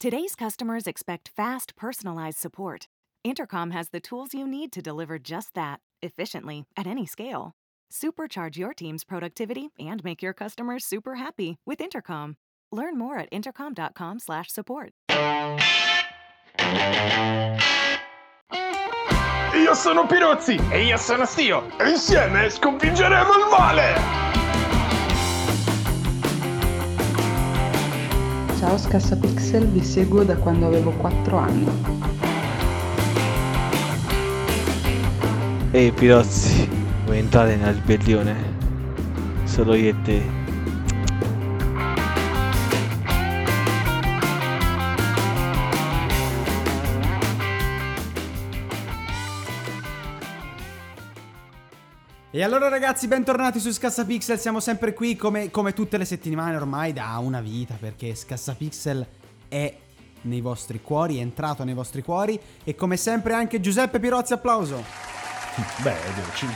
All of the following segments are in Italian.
Today's customers expect fast, personalized support. Intercom has the tools you need to deliver just that, efficiently, at any scale. Supercharge your team's productivity and make your customers super happy with Intercom. Learn more at intercom.com/support. Io sono Pirozzi E io sono Stio. insieme sconfiggeremo il male! Ciao Scassapixel, vi seguo da quando avevo 4 anni. Ehi Pirozzi, vuoi entrare nella ribellione? Solo io e te. E allora ragazzi, bentornati su Scassapixel, siamo sempre qui come, come tutte le settimane ormai da una vita perché Scassapixel è nei vostri cuori, è entrato nei vostri cuori e come sempre anche Giuseppe Pirozzi, applauso. Beh, ci-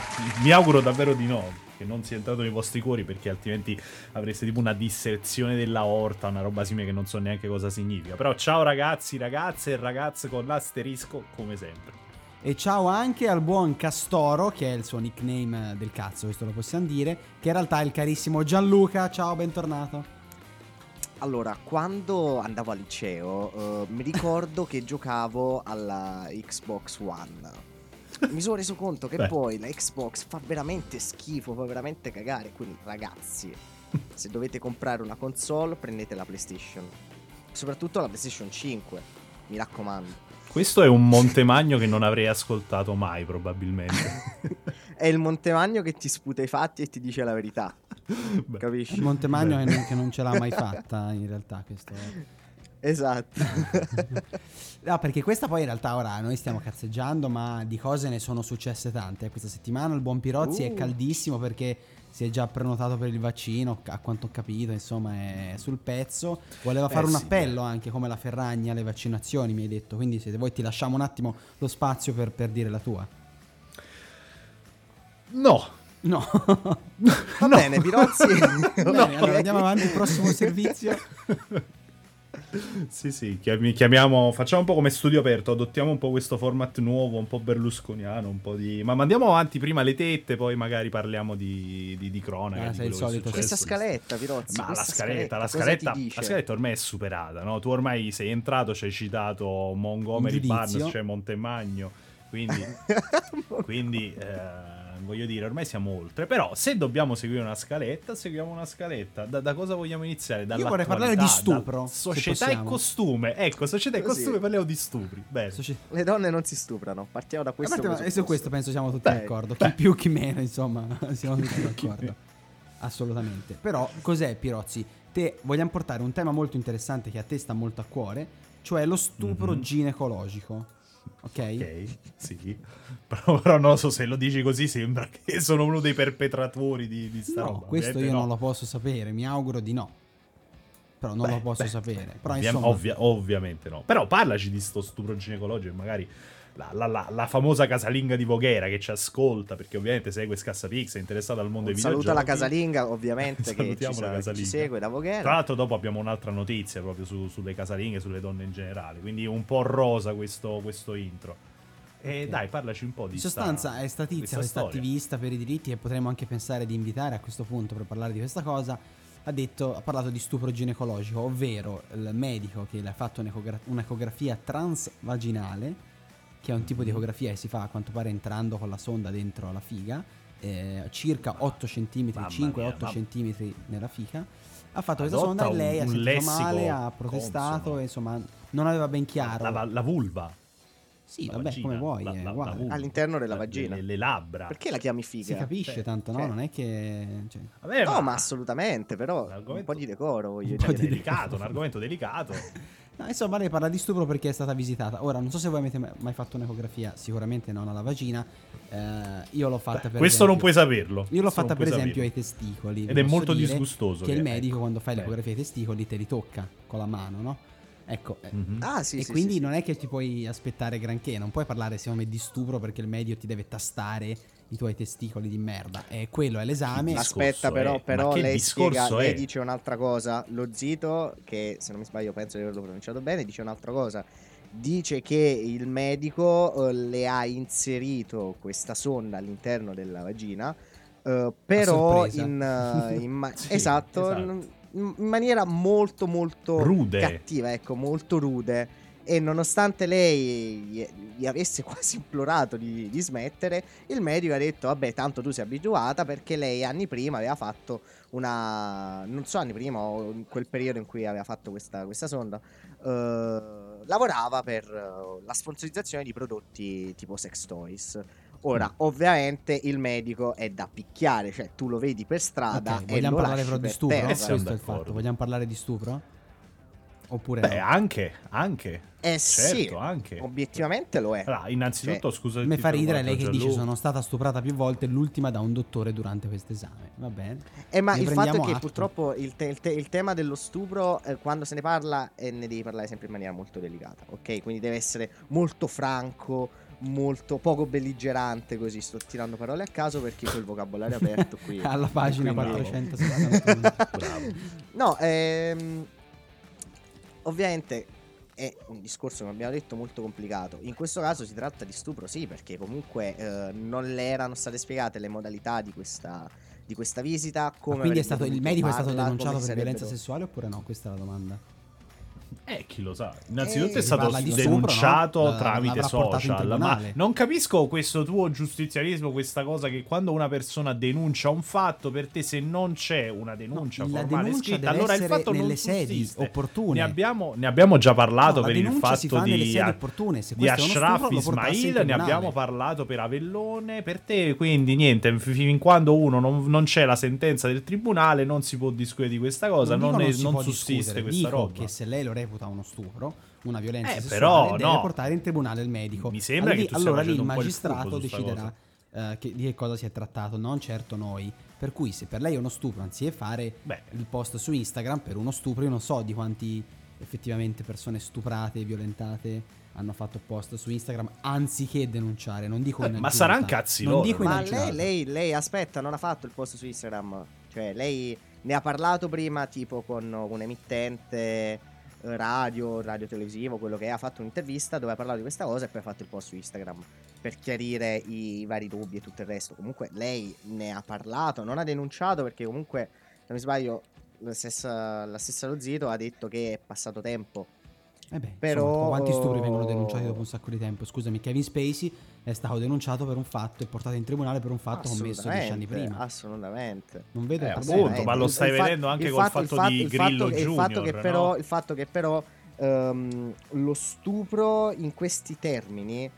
mi auguro davvero di no, che non sia entrato nei vostri cuori perché altrimenti avreste tipo una dissezione della orta, una roba simile che non so neanche cosa significa. Però ciao ragazzi, ragazze e ragazze con l'asterisco come sempre. E ciao anche al buon Castoro, che è il suo nickname del cazzo, questo lo possiamo dire, che in realtà è il carissimo Gianluca, ciao, bentornato. Allora, quando andavo al liceo, eh, mi ricordo che giocavo alla Xbox One. Mi sono reso conto che Beh. poi la Xbox fa veramente schifo, fa veramente cagare. Quindi, ragazzi, se dovete comprare una console, prendete la PlayStation. Soprattutto la PlayStation 5, mi raccomando. Questo è un Montemagno che non avrei ascoltato mai probabilmente. È il Montemagno che ti sputa i fatti e ti dice la verità. Beh, Capisci? Il Montemagno Beh. che non, che non ce l'ha mai fatta in realtà questo. Esatto. No, perché questa poi in realtà ora noi stiamo cazzeggiando, ma di cose ne sono successe tante. Questa settimana il buon Pirozzi è Uh. caldissimo perché si è già prenotato per il vaccino, a quanto ho capito, insomma è sul pezzo. Voleva fare Eh un sì, appello anche come la Ferragni alle vaccinazioni, mi hai detto. Quindi se vuoi ti lasciamo un attimo lo spazio per, per dire la tua. no. No. Va bene, Pirozzi. Bene, allora andiamo avanti, prossimo servizio. Sì, sì, chiami- chiamiamo, facciamo un po' come studio aperto, adottiamo un po' questo format nuovo, un po' berlusconiano, un po' di... Ma mandiamo avanti prima le tette, poi magari parliamo di, di, di cronaca. Ah, di solito. Questa successo. scaletta, Pirozzi. Ma la questa scaletta, la scaletta, la scaletta ormai è superata, no? Tu ormai sei entrato, ci hai citato Montgomery. Barnes, cioè Montemagno, quindi, quindi eh, voglio dire, ormai siamo oltre. Però se dobbiamo seguire una scaletta, seguiamo una scaletta. Da, da cosa vogliamo iniziare? Io vorrei parlare di stupro, Società e costume. Ecco, società e costume, parliamo di stupri. Bene. Soci- Le donne non si stuprano. Partiamo da questo. parte, e su questo penso siamo tutti Beh, d'accordo. Chi più, chi meno, insomma, siamo tutti d'accordo. Assolutamente. Però, cos'è, Pirozzi? Te vogliamo portare un tema molto interessante che a te sta molto a cuore, cioè lo stupro Mhm. ginecologico. Ok? Ok, sì. Però, però non so se lo dici così, sembra che sono uno dei perpetratori di, di sta No, roba. questo io Ovviamente non no. lo posso sapere, mi auguro di no. Però non Beh, lo posso beh, sapere. Però Ovvia- insomma, ovvia- ovviamente no. Però parlaci di sto stupro ginecologico, magari la, la- la- la famosa casalinga di Voghera che ci ascolta, perché ovviamente segue Scassapix, è interessata al mondo Un dei saluto videogiochi. alla casalinga, ovviamente, che ci, Salutiamo la sa- che ci casalinga. segue da Tra Voghera. l'altro dopo abbiamo un'altra notizia proprio su- sulle casalinghe, sulle donne in generale, quindi un po' rosa questo, questo intro. E Ok. dai, parlaci un po' di in sta- sostanza è statizia, questa questa attivista per i diritti e potremmo anche pensare di invitare a questo punto per parlare di questa cosa. Ha, detto, ha parlato di stupro ginecologico, ovvero il medico che le ha fatto un'ecogra- un'ecografia transvaginale, che è un tipo di ecografia che si fa a quanto pare entrando con la sonda dentro la figa, eh, circa 8 cm, Mamma 5-8 mia, ma- cm nella figa. Ha fatto questa sonda e lei ha sentito male, ha protestato, consono. e insomma non aveva ben chiaro. La, la vulva. sì, la vabbè, vagina, come vuoi, la- è la- la. All'interno della vagina. Le, le labbra. Perché la chiami figa? Si capisce Cioè, tanto, no? cioè- Non è che... cioè, Vabbè, No, ma assolutamente, però un po' di decoro voglio Un po' è di dire. delicato, un argomento delicato. No, insomma, lei parla di stupro perché è stata visitata. Ora, non so se voi avete mai fatto un'ecografia, sicuramente non alla vagina. Eh, io l'ho fatta per Questo non esempio- puoi saperlo. Io l'ho fatta non per esempio ai saperlo. testicoli. vi Ed è molto disgustoso Che il medico ecco. quando fai Beh. l'ecografia ai testicoli te li tocca con la mano, no? Ecco, Mhm. Ah, sì, e sì, quindi sì, sì. non è che ti puoi aspettare granché, non puoi parlare secondo me di stupro perché il medio ti deve tastare i tuoi testicoli di merda. E quello è l'esame. Aspetta, però, è? però lei, discorso spiega, lei dice un'altra cosa. Lo zito, che se non mi sbaglio penso di averlo pronunciato bene, dice un'altra cosa. Dice che il medico eh, le ha inserito questa sonda all'interno della vagina, eh, però in, eh, in ma- Sì, esatto, esatto. In maniera molto molto Rude. cattiva, ecco, molto rude. E nonostante lei gli, gli avesse quasi implorato di, di smettere, il medico ha detto: Vabbè, tanto tu sei abituata perché lei anni prima aveva fatto una. Non so, anni prima o in quel periodo in cui aveva fatto questa, questa sonda. eh, lavorava per eh, la sponsorizzazione di prodotti tipo sex toys. Ora, Mm. ovviamente il medico è da picchiare, cioè tu lo vedi per strada Ok, e vogliamo lo parlare però di stupro? terra. Eh, Questo è il fatto. Vogliamo parlare di stupro? Oppure Beh, no? anche, anche. Eh Certo, sì, anche. obiettivamente lo è. Allora, innanzitutto, scusa. Mi fa ridere lei che dice sono stata stuprata più volte, l'ultima da un dottore durante questo esame. Va bene. Eh, ma Ne il fatto è che atto. purtroppo il, te- il te- il tema dello stupro, eh, quando se ne parla, eh, ne devi parlare sempre in maniera molto delicata, ok? Quindi deve essere molto franco, molto poco belligerante, così sto tirando parole a caso perché quel vocabolario aperto qui. Alla pagina quindi- 461. Bravo. No, ehm, ovviamente è un discorso, come abbiamo detto, molto complicato. In questo caso si tratta di stupro, sì, perché comunque eh, non le erano state spiegate le modalità di questa, di questa visita. Come quindi è stato, il medico è stato denunciato per violenza sessuale oppure no? Questa è la domanda. Eh, chi lo sa. Innanzitutto Eh, è stato denunciato no? La- tramite social. Ma non capisco questo tuo giustizialismo, questa cosa che quando una persona denuncia un fatto, per te se non c'è una denuncia No, formale denuncia scritta, allora il fatto non nelle sedi sussiste. opportune. Ne abbiamo, ne abbiamo già parlato No, per il fatto di, sedi a- di Ashraf Ismail, ne abbiamo parlato per Avellone. Per te, quindi, niente, fin quando uno non, non c'è la sentenza del tribunale, non si può discutere di questa cosa. non, Non, non sussiste discutere, questa dico roba. che se lei lo reputa uno stupro, una violenza Eh, sessuale, però, deve no. portare in tribunale il medico. Mi sembra Allora che tu allora lì il magistrato deciderà eh, che- di che cosa si è trattato, non certo noi. Per cui se per lei è uno stupro, anziché fare Beh. il post su Instagram per uno stupro, io non so di quanti effettivamente persone stuprate, violentate hanno fatto post su Instagram anziché denunciare, non dico Eh, in ma saranno cazzi non loro. dico Ma lei, lei, lei, aspetta, non ha fatto il post su Instagram. Cioè, lei ne ha parlato prima, tipo con un emittente radio, radio televisivo, quello che è. Ha fatto un'intervista dove ha parlato di questa cosa e poi ha fatto il post su Instagram per chiarire i vari dubbi e tutto il resto. Comunque, lei ne ha parlato, non ha denunciato perché, comunque, se non mi sbaglio, la stessa, la stessa Lo Zito ha detto che è passato tempo. Eh beh, Però- insomma, quanti stupri vengono denunciati dopo un sacco di tempo? Scusami, Kevin Spacey è stato denunciato per un fatto e portato in tribunale per un fatto commesso dieci anni prima. Assolutamente. Non vedo Eh, il appunto, ma lo stai il fa- vedendo anche il col fatto- il fatto di il fatto Grillo che- il fatto che Junior, però, no? il fatto che però ehm, lo stupro in questi termini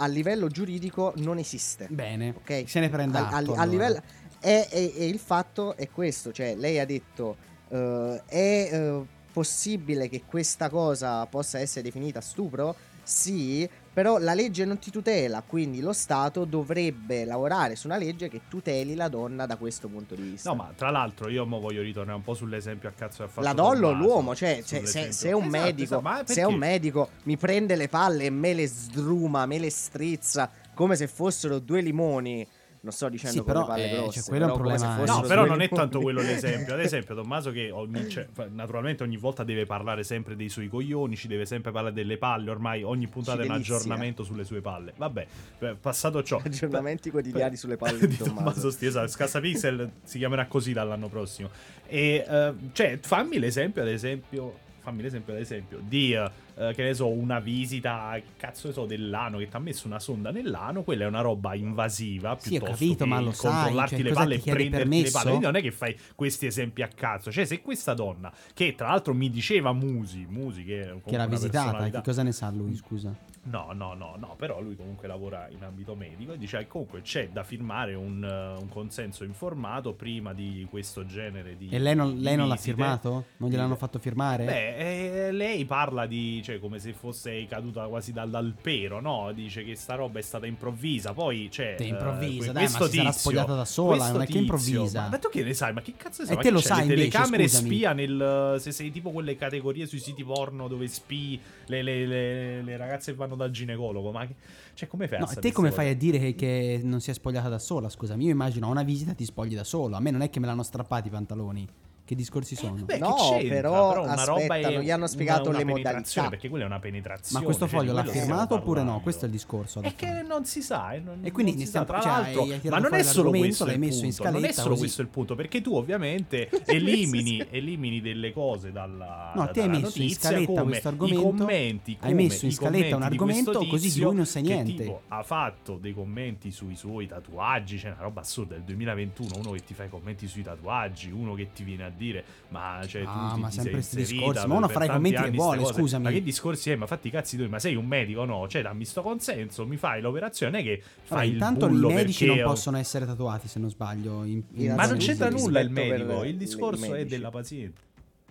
a livello giuridico non esiste. Bene, Ok. se ne prenda A- a- atto, a allora. livello- e, e- e il fatto è questo, cioè lei ha detto eh, è eh, possibile che questa cosa possa essere definita stupro? Sì, però la legge non ti tutela, quindi lo Stato dovrebbe lavorare su una legge che tuteli la donna da questo punto di vista. No, ma tra l'altro io mo voglio ritornare un po' sull'esempio a cazzo che ha fatto la donna o l'uomo, cioè, cioè, se, se un Esatto, medico, esatto, se un medico mi prende le palle e me le sdruma, me le strizza come se fossero due limoni, non sto dicendo Sì, però, le palle eh, grosse, cioè, quello è un però problema- No, però non è tanto quello l'esempio. Ad esempio, Tommaso che ogni, cioè, naturalmente ogni volta deve parlare sempre dei suoi coglioni, ci deve sempre parlare delle palle, ormai ogni puntata è un aggiornamento sulle sue palle. Vabbè, beh, passato ciò. Aggiornamenti quotidiani sulle palle di di Tommaso Tommaso. Sti, esatto, Scassapixel si chiamerà così dall'anno prossimo. E eh, cioè, fammi l'esempio, ad esempio. Fammi l'esempio, ad esempio, di eh, eh, che ne so, una visita, cazzo ne so, dell'ano che ti ha messo una sonda nell'ano. Quella è una roba invasiva. Sì, ho piuttosto capito, che ma lo il sai, controllarti cioè, le palle e prenderti le permesso? palle. Quindi non è che fai questi esempi a cazzo. Cioè, se questa donna, che tra l'altro mi diceva Musi, Musi che Che era visitata, che cosa ne sa lui, scusa? No, no, no, no, però lui comunque lavora in ambito medico e dice che comunque c'è da firmare un, eh, un consenso informato prima di questo genere di... E lei non, lei non l'ha firmato? Non gliel'hanno fatto firmare? Beh, eh, lei parla di, cioè, come se fosse caduta quasi dal, dal pero, no? Dice che sta roba è stata improvvisa, poi, cioè... Te improvvisa, eh, dai, ma questo si sarà tizio- spogliata da sola, non è che tizio- improvvisa. Ma, ma tu che ne sai? Ma che cazzo ne sai? E Ma te lo sai Le invece, telecamere scusami. spia nel... Se sei tipo quelle categorie sui siti porno dove spii le, le- le- le ragazze che vanno dal ginecologo, ma... Che, cioè, come fai a No, sapere te come fai a dire che, che non si è spogliata da sola? Scusami, io immagino a una visita ti spogli da solo. A me non è che me l'hanno strappati i pantaloni. Che discorsi sono? Beh, No, però, una aspetta, roba è non gli hanno spiegato una- le una modalità. Perché quella è una penetrazione. Ma questo cioè, foglio l'ha firmato oppure no? Questo è il discorso. È che non si sa. eh, non- E quindi non si ne stiamo- Tra cioè, l'altro, ma non è solo questo l'hai il messo in punto. Non è scaletta solo così. questo il punto, perché tu ovviamente elimini, scaletta. elimini delle cose dalla, No, da- te hai messo in scaletta questo i argomento, commenti, hai messo in scaletta un argomento, così lui non sa che niente. ha fatto dei commenti sui suoi tatuaggi, cioè una roba assurda del 2021, uno che ti fa i commenti sui tatuaggi, uno che ti viene a dire "Ma cioè tu Ah, ti, ma ti sempre sei discorsi, ma uno farà i commenti che vuole, ste cose". scusami. Ma che discorsi è? Ma fatti i cazzi tu, ma sei un medico no? Cioè dammi sto consenso, mi fai l'operazione che Vabbè, fai il intanto i bullo medici perché non ho- possono essere tatuati, se non sbaglio. in- in- ma non c'entra nulla il medico, il i discorso è medici. della paziente.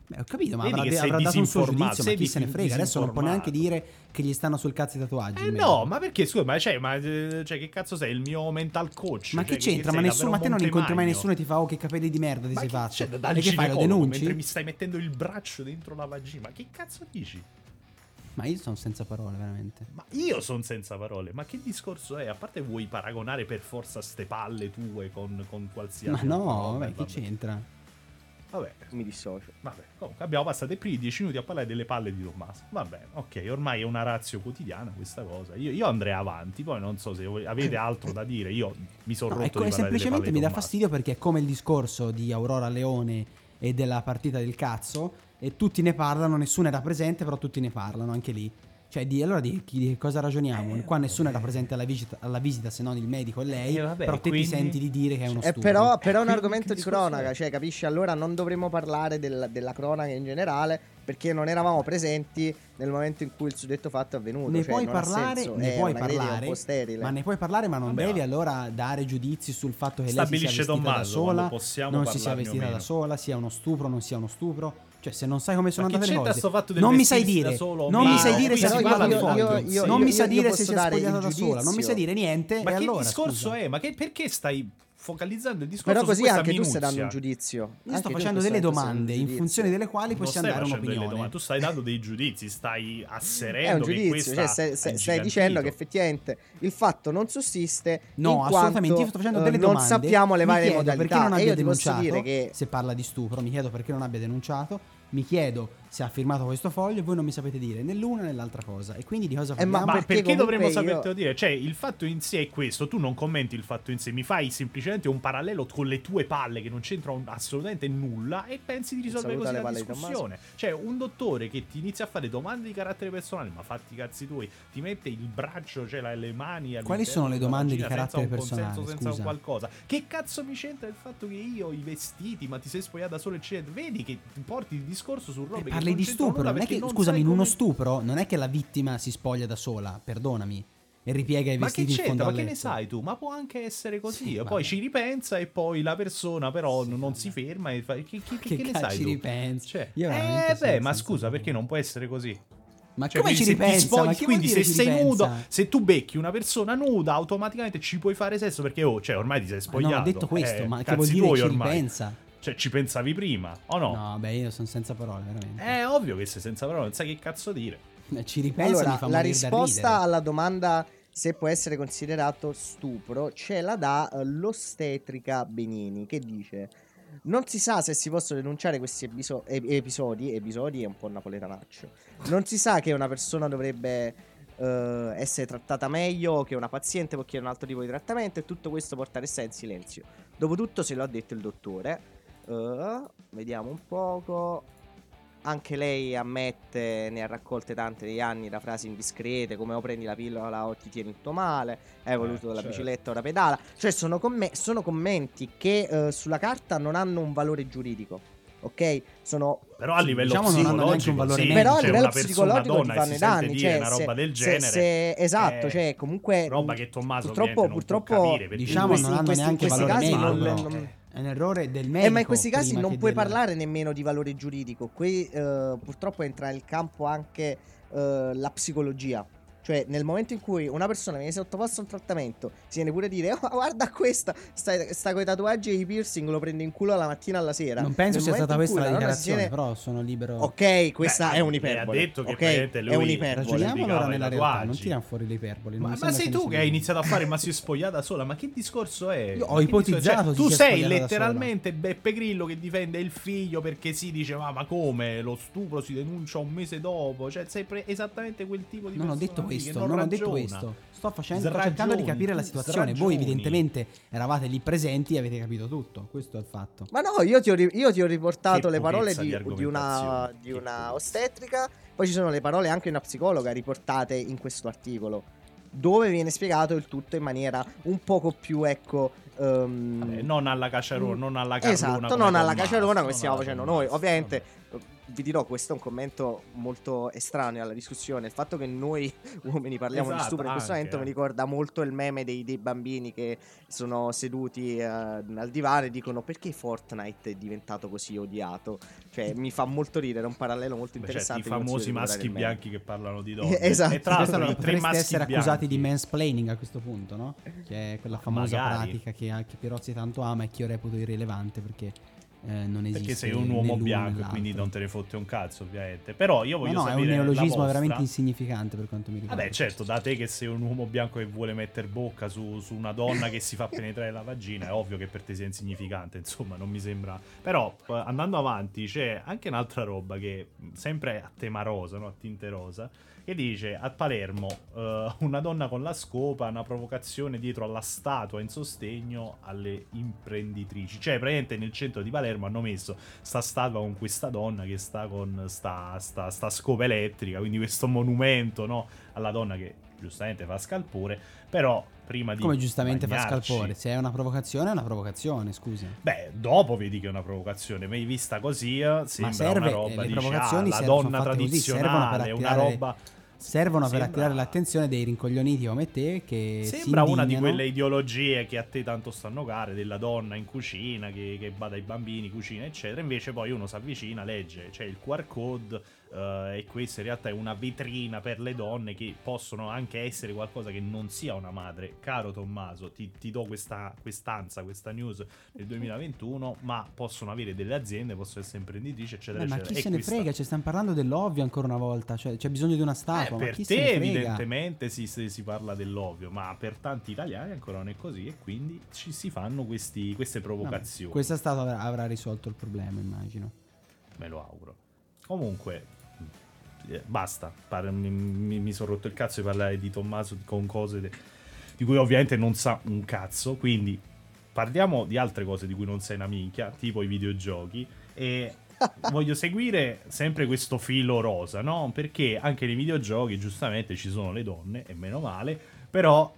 Beh, ho capito, ma Vedi avrà, che avrà dato un suo giudizio, ma chi se ne frega? Adesso non può neanche dire che gli stanno sul cazzo i tatuaggi. Eh no, ma perché scusa, ma, cioè, ma eh, cioè, che cazzo sei? Il mio mental coach? Ma Cioè, che c'entra? Ma, sei nessuno, ma te non incontri mai nessuno e ti fa oh che capelli di merda ti Ma sei che fatto. c'è da- e che fai? Lo denunci? mentre mi stai mettendo il braccio dentro la vagina? Ma che cazzo dici? Ma io sono senza parole, veramente. Ma io sono senza parole, ma che discorso è? A parte vuoi paragonare per forza ste palle tue con, con qualsiasi Ma no, vabbè, che Vabbè. c'entra? Vabbè, Mi dissocio. Vabbè, comunque abbiamo passato i primi dieci minuti a parlare delle palle di Tommaso. Va bene, ok, ormai è una razio quotidiana questa cosa. Io, io andrei avanti, poi non so se avete altro da dire. Io mi sono No, rotto ecco, di semplicemente mi dà fastidio perché è come il discorso di Aurora Leone e della partita del cazzo. E tutti ne parlano, nessuno era presente, però tutti ne parlano anche lì. Cioè, di, allora di, chi- di cosa ragioniamo? Eh, Qua nessuno era presente alla visita, alla visita se non il medico e lei. Eh, vabbè, però te quindi- ti senti di dire che è uno Eh, stupro. però, però è un quindi argomento di cronaca, cioè capisci? Allora non dovremmo parlare del- della cronaca in generale perché non eravamo presenti nel momento in cui il suddetto fatto è avvenuto. ne cioè, puoi non ha parlare, senso, ne è puoi parlare, ma ne puoi parlare, ma non Vabbè, devi allora dare giudizi sul fatto che lei si sia Stabilisce vestita da Tommaso sola, quando possiamo non si sia vestita da sola, sia uno stupro, non sia uno stupro. Cioè, se non sai come sono andate le cose, sto non mi sai dire, solo non mi sai dire se si parla di foglio, foglio, io- non mi sa io dire se si è spogliata da sola, non mi sa giudizio. dire niente. Ma e che allora, discorso scusa. è? Ma che- perché stai focalizzando il discorso Però così anche tu minuzia? stai dando un giudizio. Io sto Anche tu facendo delle domande in funzione delle quali Non possiamo dare un'opinione. tu stai dando dei giudizi, stai È un asserendo che giudizio, cioè stai, stai- stai dicendo che effettivamente il fatto non sussiste. No, in assolutamente. quanto, Io sto facendo eh, delle non domande. sappiamo le varie modalità. Perché non abbia denunciato dire che se parla di stupro, mi chiedo perché non abbia denunciato. Mi chiedo se ha firmato questo foglio e voi non mi sapete dire né l'una né l'altra cosa. E quindi di cosa Eh, ma parliamo? Ma perché perché, dovremmo io- sapertelo dire? Cioè, il fatto in sé è questo. Tu non commenti il fatto in sé, mi fai semplicemente un parallelo con le tue palle che non c'entrano assolutamente nulla e pensi di risolvere così la di discussione. Cioè, un dottore che ti inizia a fare domande di carattere personale, ma fatti i cazzi tuoi, ti mette il braccio, cioè la- le mani all'interno sono le domande di carattere senza un consenso, personale, senza qualcosa. Che cazzo mi c'entra il fatto che io i vestiti, ma ti sei spogliata solo eccetera? Vedi che ti porti il discorso su robe che parli di stupro, non è che, non scusami, in uno stupro non è che la vittima si spoglia da sola, perdonami, e ripiega i Ma che vestiti in fondo c'entra? Ma che ne sai tu? Ma può anche essere così. Sì, poi ci ripensa e poi la persona però Sì, non vabbè. si ferma e fa... Che, che- Che che ne sai ci tu? ripensa? Cioè, eh beh, ma scusa, perché non può essere così? Ma Cioè, come ci ripensa? spogli- ma che quindi se sei nudo, ripensa? se tu becchi una persona nuda, automaticamente ci puoi fare sesso perché oh, cioè, ormai ti sei Ma spogliato. non ho detto questo, Eh, ma che vuol dire ci ormai. ripensa? Cioè, ci pensavi prima, o no? No, beh, io sono senza parole, veramente. È ovvio che sei senza parole, non sai che cazzo dire. Eh, Ci ripensa allora, mi fa la risposta alla domanda se può essere considerato stupro ce la dà eh, l'ostetrica Benini che dice non si sa se si possono denunciare questi episo- episodi, episodi è un po' napoletanaccio. Non si sa che una persona dovrebbe eh, essere trattata meglio, che una paziente può chiedere un altro tipo di trattamento e tutto questo porta a restare in silenzio. Dopotutto se lo ha detto il dottore. Eh, vediamo un poco. Anche lei ammette, ne ha raccolte tante negli anni da frasi indiscrete come o prendi la pillola o ti tieni tutto male, hai voluto la certo. bicicletta ora pedala. Cioè sono, comm- sono commenti che eh, sulla carta non hanno un valore giuridico, ok? Sono Però a livello diciamo non hanno psicologico, un valore sì, però a livello psicologico ti donna fanno i danni. Cioè, una se- roba del se- genere. se- esatto, è cioè comunque. roba che Tommaso purtroppo, non purtroppo capire, perché Diciamo in non questi- hanno questi- neanche questi valore casi medico, non- però. non- Eh, È un errore del medico. Eh, ma in questi casi non puoi del- parlare nemmeno di valore giuridico. Qui eh, purtroppo entra nel campo anche eh, la psicologia. Cioè, nel momento in cui una persona viene sottoposta a un trattamento, si viene pure a dire: Oh, guarda questa, sta, sta con i tatuaggi e i piercing, lo prende in culo dalla mattina alla sera. Non penso Nel sia stata questa la dichiarazione, viene- però sono libero. Ok, questa Beh, è un'iperbole. ha detto che ok, praticamente è lui- un'iperbole. Ragioniamo allora nella realtà, non tiriamo fuori le iperboli. Ma, ma sei tu che hai iniziato a fare ma si è spogliata sola? Ma che discorso è? Io ho ipotizzato tu si sia sei letteralmente Beppe Grillo che difende il figlio perché si dice ma, ma come lo stupro si denuncia un mese dopo? Cioè sei pre- esattamente quel tipo di Non ho persona detto lì che questo, non non ho detto questo. Sto, facendo, sto cercando di capire la situazione. Voi sragioni. evidentemente eravate lì presenti e avete capito tutto. Questo è il fatto. Ma no, io ti ho, io ti ho riportato Che le parole di, di di una, di una ostetrica, poi ci sono le parole anche di una psicologa riportate in questo articolo, dove viene spiegato il tutto in maniera un poco più, ecco... ehm, Vabbè, non alla caciarona, non alla carlona Esatto, non alla caciarona come stiamo facendo noi. Ovviamente, vabbè. Vi dirò, questo è un commento molto estraneo alla discussione. Il fatto che noi uomini parliamo di Esatto, stupro in questo anche, momento mi eh. ricorda molto il meme dei, dei bambini che sono seduti eh, al divano e dicono perché Fortnite è diventato così odiato. Cioè, mi fa molto ridere, è un parallelo molto Beh, interessante. i vi consiglio famosi di maschi bianchi che parlano di donne. Esatto. E tra l'altro i potreste essere accusati di bianchi- mansplaining a questo punto, no? Che è quella famosa Magari. pratica che anche Pirozzi tanto ama e che io reputo irrilevante perché eh, non esiste. Perché sei un uomo bianco e quindi non te ne fotte un cazzo, ovviamente. Però io voglio no, è un neologismo vostra. veramente insignificante per quanto mi riguarda. Vabbè, certo, da te che sei un uomo bianco che vuole mettere bocca su, su una donna che si fa penetrare la vagina, è ovvio che per te sia insignificante, insomma, non mi sembra. Però, eh, andando avanti, c'è anche un'altra roba che, mh, sempre a tema rosa, no? a tinte rosa, che dice a Palermo eh, una donna con la scopa, una provocazione dietro alla statua in sostegno alle imprenditrici. Cioè, praticamente nel centro di Palermo hanno messo sta statua con questa donna che sta con sta, sta, sta scopa elettrica, quindi questo monumento no, alla donna che giustamente fa scalpore, però prima di... Come giustamente fa bagnarci- scalpore. Se è una provocazione, è una provocazione, scusa. Beh, dopo vedi che è una provocazione, mai vista così eh, sembra serve- una roba le di provocazioni la donna fatte così, tradizionale, una roba... Servono per Sembra- attirare l'attenzione dei rincoglioniti come te che Sembra una di quelle ideologie che a te tanto stanno care, della donna in cucina, che, che bada ai bambini, cucina, eccetera. Invece poi uno si avvicina, legge, c'è il QR code eh, e questa in realtà è una vetrina per le donne che possono anche essere qualcosa che non sia una madre. Caro Tommaso, ti, ti do questa quest'anza, questa news nel 2021, ma possono avere delle aziende, possono essere imprenditrici, eccetera, Beh, ma eccetera. chi E se ne questa- frega? Ci stiamo parlando dell'ovvio ancora una volta. Cioè, c'è bisogno di una eh, statua. ma per chi te evidentemente si, si- parla dell'ovvio, ma per tanti italiani ancora non è così e quindi ci si fanno questi- queste provocazioni. questa statua avrà, avrà risolto il problema, immagino. Me lo auguro. Comunque, eh, basta. Par- mi, mi- mi sono rotto il cazzo di parlare di Tommaso con cose de- di cui ovviamente non sa un cazzo. Quindi parliamo di altre cose di cui non sai una minchia, tipo i videogiochi. E voglio seguire sempre questo filo rosa, no? Perché anche nei videogiochi, giustamente, ci sono le donne, e meno male, però.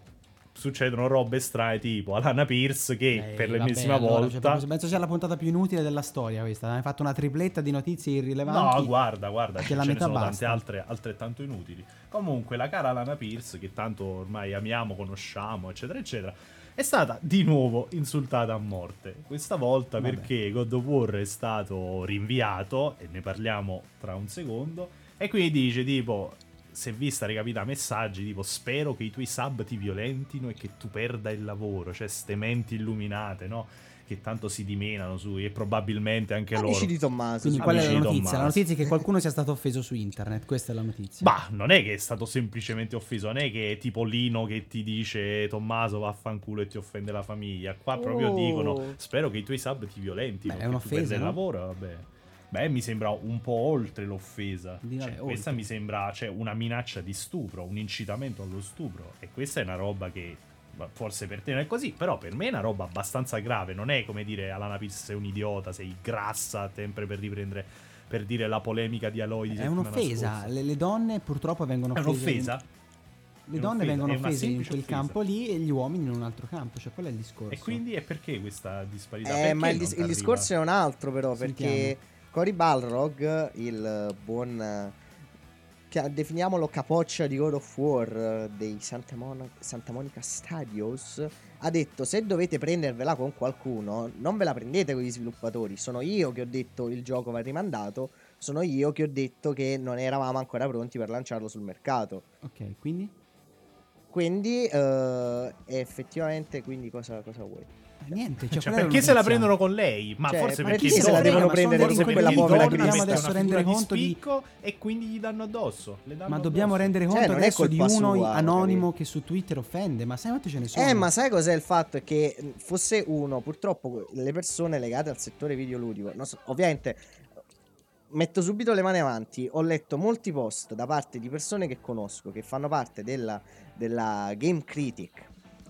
Succedono robe strane tipo Alana Pierce che Eh, per vabbè, l'ennesima allora, cioè, volta proprio- penso sia la puntata più inutile della storia questa. Hai fatto una tripletta di notizie irrilevanti. No, guarda, guarda, che ce la ce ne metà sono tante basta. altre altrettanto inutili. Comunque, la cara Lana Pierce, che tanto ormai amiamo, conosciamo, eccetera, eccetera, è stata di nuovo insultata a morte. Questa volta Vabbè. perché God of War è stato rinviato, e ne parliamo tra un secondo, e quindi dice tipo... Si è vista recapita messaggi tipo spero che i tuoi sub ti violentino e che tu perda il lavoro, cioè ste menti illuminate, no? Che tanto si dimenano su e probabilmente anche loro. Amici di Tommaso. Quindi sì. qual è la Amici notizia? La notizia è che qualcuno sia stato offeso su internet. Questa è la notizia. Bah, non è che è stato semplicemente offeso, non è che è tipo Lino che ti dice Tommaso vaffanculo e ti offende la famiglia. Qua proprio Oh. dicono spero che i tuoi sub ti violentino, Beh, è che tu un'offesa, perda il no? lavoro, vabbè. Beh, mi sembra un po' oltre l'offesa. Cioè, questa oltre. mi sembra cioè, una minaccia di stupro, un incitamento allo stupro. E questa è una roba che forse per te non è così, però per me è una roba abbastanza grave. Non è come dire Alana Pierce sei un idiota, sei grassa, sempre per riprendere, per dire la polemica di Aloy di È un'offesa. Le, le donne purtroppo vengono È offese. un'offesa? Le È donne vengono è offese in quel offesa. campo lì e gli uomini in un altro campo. Cioè, qual è il discorso? E quindi è perché questa disparità? Eh, Perché ma il, dis- il discorso è un altro, però, Sentiamo. perché Cory Balrog, il buon. che- definiamolo capoccia di God of War eh, dei Santa, Mon- Santa Monica Studios, ha detto se dovete prendervela con qualcuno, non ve la prendete con gli sviluppatori. Sono io che ho detto il gioco va rimandato, sono io che ho detto che non eravamo ancora pronti per lanciarlo sul mercato. Ok, quindi? Quindi, eh, effettivamente, quindi cosa, cosa vuoi? Eh, niente, cioè, Cioè, perché se la prendono con lei? Ma Cioè, forse perché perché se la devono prendere con quella povera di Chris? Dobbiamo adesso rendere conto di- spicco e quindi gli danno addosso. le danno Ma dobbiamo addosso. rendere Cioè, conto non è adesso di uno sua, anonimo che su Twitter offende, ma sai quante ce ne sono? Eh, ma sai cos'è il fatto? È che mh, fosse uno, purtroppo le persone legate al settore videoludico, so, ovviamente metto subito le mani avanti, ho letto molti post da parte di persone che conosco, che fanno parte della, della Game Critic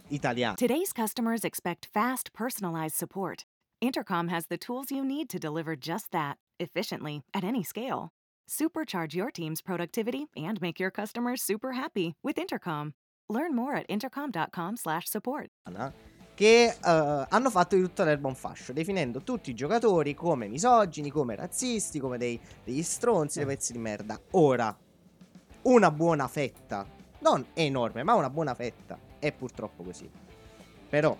italiana. Today's customers expect fast, personalized support. Intercom has the tools you need to deliver just that, efficiently, at any scale. Supercharge your team's productivity and make your customers super happy with Intercom. Learn more at intercom.com/support. che eh, hanno fatto di tutta l'erba un fascio, definendo tutti i giocatori come misogini, come razzisti, come dei, degli stronzi, dei pezzi di merda. Ora, una buona fetta, non enorme, ma una buona fetta, è purtroppo così. Però,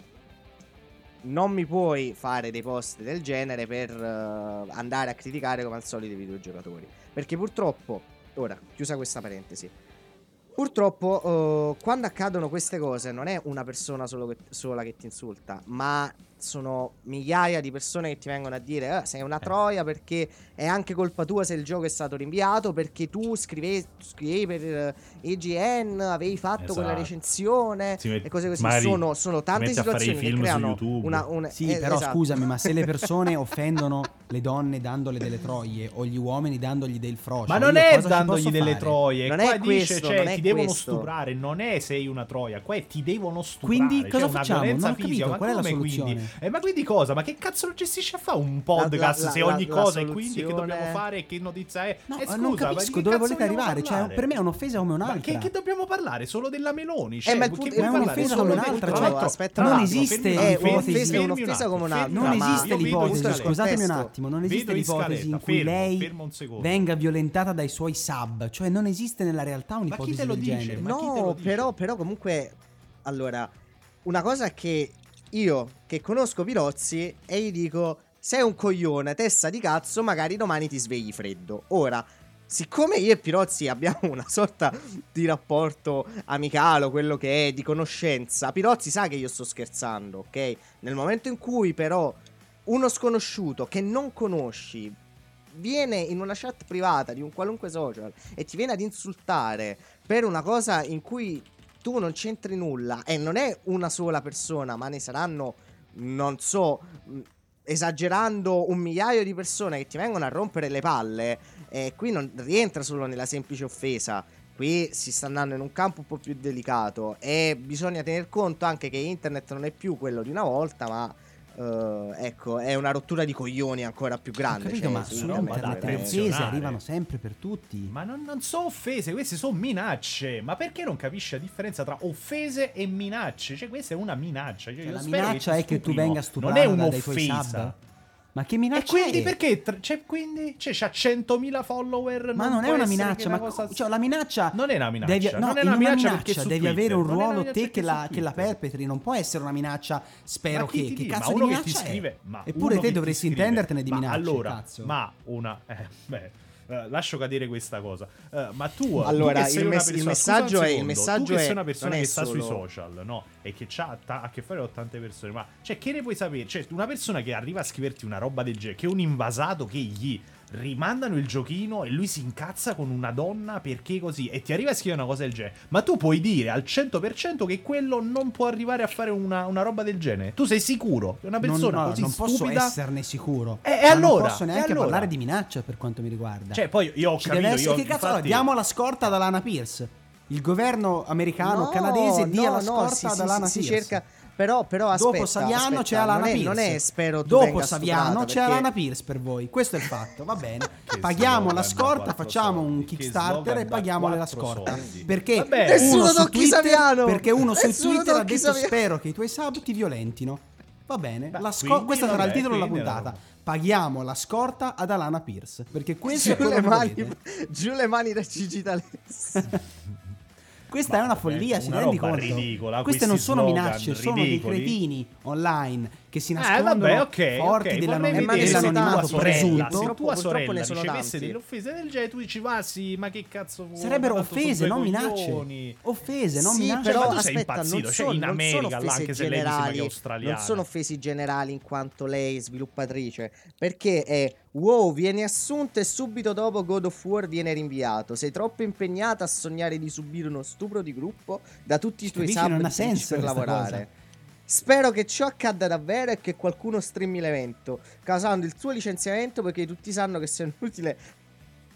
non mi puoi fare dei post del genere per eh, andare a criticare come al solito i videogiocatori. Perché purtroppo, ora, chiusa questa parentesi, Purtroppo, eh, quando accadono queste cose, non è una persona che- sola che ti insulta, ma sono migliaia di persone che ti vengono a dire: "Ah, Sei una troia perché è anche colpa tua se il gioco è stato rinviato. Perché tu scrivevi, scrivevi per eh, IGN, avevi fatto quella Esatto. recensione Si met- e cose così. Sono, sono tante situazioni che creano una, una- Sì, eh, però esatto. scusami, ma se le persone offendono le donne dandole delle troie o gli uomini dandogli del frocio, Ma non è dandogli delle fare? troie. Non qua è dice, questo, cioè, non è ti devono questo. stuprare. Non è sei una troia. Qua è ti devono stuprare. Quindi C'è cosa facciamo? Non ho capito, fisica. Qual è la soluzione? quindi? Eh, ma quindi cosa? Ma che cazzo lo gestisce a fare un podcast La- la- se la- ogni la cosa è quindi che dobbiamo fare e che notizia è? No, Eh, scusa, non ma capisco dove volete arrivare. Cioè, per me è un'offesa come Ma un'altra. che, che dobbiamo parlare? Solo della Meloni? Cioè, Eh, ma il punto- ma è parlare un'offesa come un'altra, tra cioè, aspetta, non esiste fermi- l'ipotesi- è un'offesa come un'altra, Non ma- esiste l'ipotesi, scusatemi un attimo, non esiste l'ipotesi in cui lei venga violentata dai suoi sub, cioè non esiste nella realtà un'ipotesi. Ma chi te lo No, dice? però, però comunque, allora, una cosa è che io che conosco Pirozzi e gli dico, sei un coglione, testa di cazzo, magari domani ti svegli freddo. Ora, siccome io e Pirozzi abbiamo una sorta di rapporto amicalo, quello che è, di conoscenza, Pirozzi sa che io sto scherzando, ok? Nel momento in cui però uno sconosciuto che non conosci viene in una chat privata di un qualunque social e ti viene ad insultare per una cosa in cui tu non c'entri nulla e non è una sola persona, ma ne saranno, non so, mh, esagerando un migliaio di persone che ti vengono a rompere le palle, e qui non rientra solo nella semplice offesa. Qui si sta andando in un campo un po' più delicato e bisogna tener conto anche che internet non è più quello di una volta, ma eh, ecco, è una rottura di coglioni ancora più grande. capito, cioè, ma attenzionare. offese arrivano sempre per tutti. Ma non, non sono offese, queste sono minacce. Ma perché non capisci la differenza tra offese e minacce? Cioè, questa è una minaccia. Cioè, Cioè, io la spero minaccia ti è che tu venga stuprato Non è da- dai tuoi un'offesa. Ma che E minaccia quindi è? perché? tr- Cioè, quindi cioè, c'ha 100.000 follower. Ma non è una che minaccia, ma cosa- co- cioè, la minaccia Non è una minaccia. Devi, no, non è una minaccia, minaccia, devi Twitter. avere un Non ruolo minaccia te che la, che la perpetri, non può essere una minaccia, spero che, che dice? cazzo ma di uno che minaccia ti è? scrive, Eppure te che ti dovresti intendertene di ma minacce, allora, ma una eh, beh, eh, lascio cadere questa cosa. Eh, ma tu, Allora, tu il mes- persona- il messaggio un è- il secondo, messaggio tu che è- sei una persona che sta sui solo- social, no? E che ha a che fare con tante persone, ma cioè che ne puoi sapere? Cioè, una persona che arriva a scriverti una roba del genere, che è un invasato che gli rimandano il giochino e lui si incazza con una donna perché così e ti arriva a scrivere una cosa del genere. Ma tu puoi dire al 100% che quello non può arrivare a fare una, una roba del genere. Tu sei sicuro che una Non, persona no, così non posso stupida esserne sicuro. Eh, e Ma allora? Non posso E neanche allora? parlare di minaccia per quanto mi riguarda. Cioè, poi io ho Ci capito, deve essere io, che cazzo infatti- diamo la scorta ad Alana Pierce. Il governo americano, No, canadese dia no, la no, scorta si- ad si- Alana si Pierce. cerca Però, però aspetta, Dopo Saviano aspetta, c'è Alana non è, Pierce. non è spero Dopo Saviano c'è perché- Alana Pierce per voi. Questo è il fatto, va bene. Paghiamo la scorta, facciamo un soldi, che Kickstarter e da paghiamole la scorta. soldi. Perché Vabbè. uno Nessuno su Twitter, Saviano! perché uno su Nessuno Twitter ha detto Saviano! spero che i tuoi sub ti violentino. Va bene, la sco- questo sarà il titolo della puntata. era- Paghiamo la scorta ad Alana Pierce. Perché questo è Giù quello le, mani, giù le mani da Gigi D'Alessio. Questa è una follia, si rendi roba conto? ridicola, Queste non sono minacce, sono dei ridicoli. cretini online che si Eh, nascondono vabbè, ok, forti ok. dell'anon- vorrei Eh, ma dell'anonimato tua sorella, presunto. se tua sorella ne sono ricevesse tanti. delle offese del genere, tu dici, ma sì, ma che cazzo vuoi? Sarebbero offese, non minacce. Offese, non sì, minacce. però Ma tu sei aspetta, impazzito, non cioè, sono, in non America, là, offese anche se lei dice, ma che è australiana. non sono offesi generali in quanto lei è sviluppatrice, perché è wow, vieni assunta e subito dopo God of War viene rinviato. Sei troppo impegnata a sognare di subire uno stupro di gruppo da tutti i tuoi Non senso per lavorare. cosa. Spero che ciò accada davvero e che qualcuno streami l'evento, causando il suo licenziamento perché tutti sanno che sei un'utile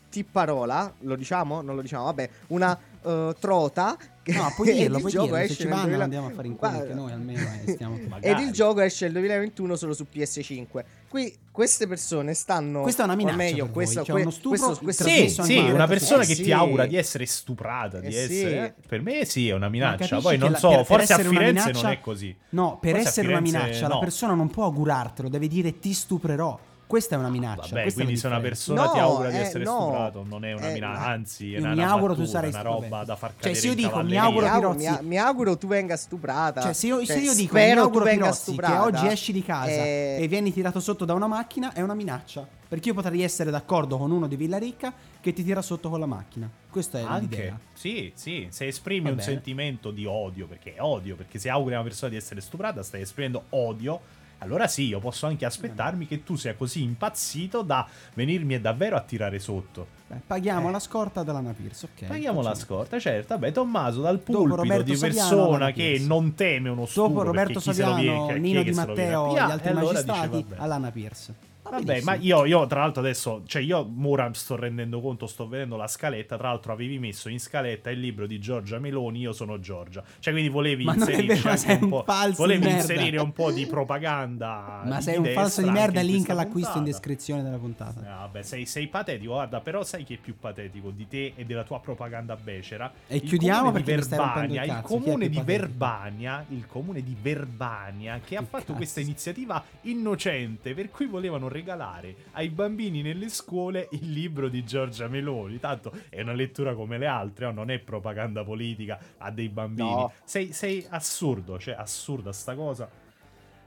tipparola, lo diciamo? Non lo diciamo, vabbè, una eh, trota. che- No, puoi dirlo, il puoi gioco dirlo. Se esce ci vanno 2000 andiamo a fare in culo anche noi almeno. eh, stiamo... Ed il gioco esce nel 2021 solo su PS5. Qui queste persone stanno. Questa è una minaccia meglio, per questo, voi, cioè que- uno stupro questo, questo- Sì, sì, animale, una persona Eh che sì. ti augura di essere stuprata, di Eh sì. essere... Per me sì, è una minaccia. Poi non la- so, per- per forse a essere una Firenze minaccia- non è così. No, per Forse a essere una Firenze minaccia, la no. persona non può augurartelo, deve dire ti stuprerò. Questa è una minaccia. Vabbè, quindi se una persona ti No, augura di eh, essere no. stuprato, non è una Eh, minaccia, anzi, è una, mi auguro tu sarai una roba da far Cioè, cadere se io dico, mi auguro mi, auguro, Pirozzi- mi, mi auguro tu venga stuprata. Cioè, se io, se Cioè, io dico, mi spero tu auguro venga Pirozzi stuprata. che oggi esci di casa eh, e vieni tirato sotto da una macchina, è una minaccia. Perché io potrei essere d'accordo con uno di Villaricca che ti tira sotto con la macchina. Questa è Anche, l'idea. sì, sì, se esprimi Va un bene. sentimento di odio, perché è odio, perché se auguri a una persona di essere stuprata, stai esprimendo odio, allora sì, io posso anche aspettarmi che tu sia così impazzito da venirmi davvero a tirare sotto. Beh, paghiamo la scorta della Pierce, ok. Paghiamo la facciamo. scorta, certo. Vabbè, Tommaso dal pulpito di Saviano, persona che non teme uno stupro. Dopo Roberto Saviano, viene- Nino Di Matteo, gli altri allora magistrati, vabbè. Alana Pierce. Va Vabbè, ma io, io tra l'altro adesso, cioè io mi sto rendendo conto, sto vedendo la scaletta, tra l'altro avevi messo in scaletta il libro di Giorgia Meloni, io sono Giorgia. Cioè quindi volevi inserirci vero, sei un po', volevi inserire un po' di propaganda. Ma sei un falso di merda, in link all'acquisto in puntata. descrizione della puntata. Eh, vabbè, sei, sei patetico, guarda, però sai chi è più patetico di te e della tua propaganda becera? E Il chiudiamo perché il Verbania, il è comune di? Verbania, il comune di Verbania che ha Che fatto cazzo? questa iniziativa innocente per cui volevano regalare ai bambini nelle scuole il libro di Giorgia Meloni. Tanto è una lettura come le altre, oh, non è propaganda politica a dei bambini. No. Sei, sei assurdo, cioè assurda sta cosa.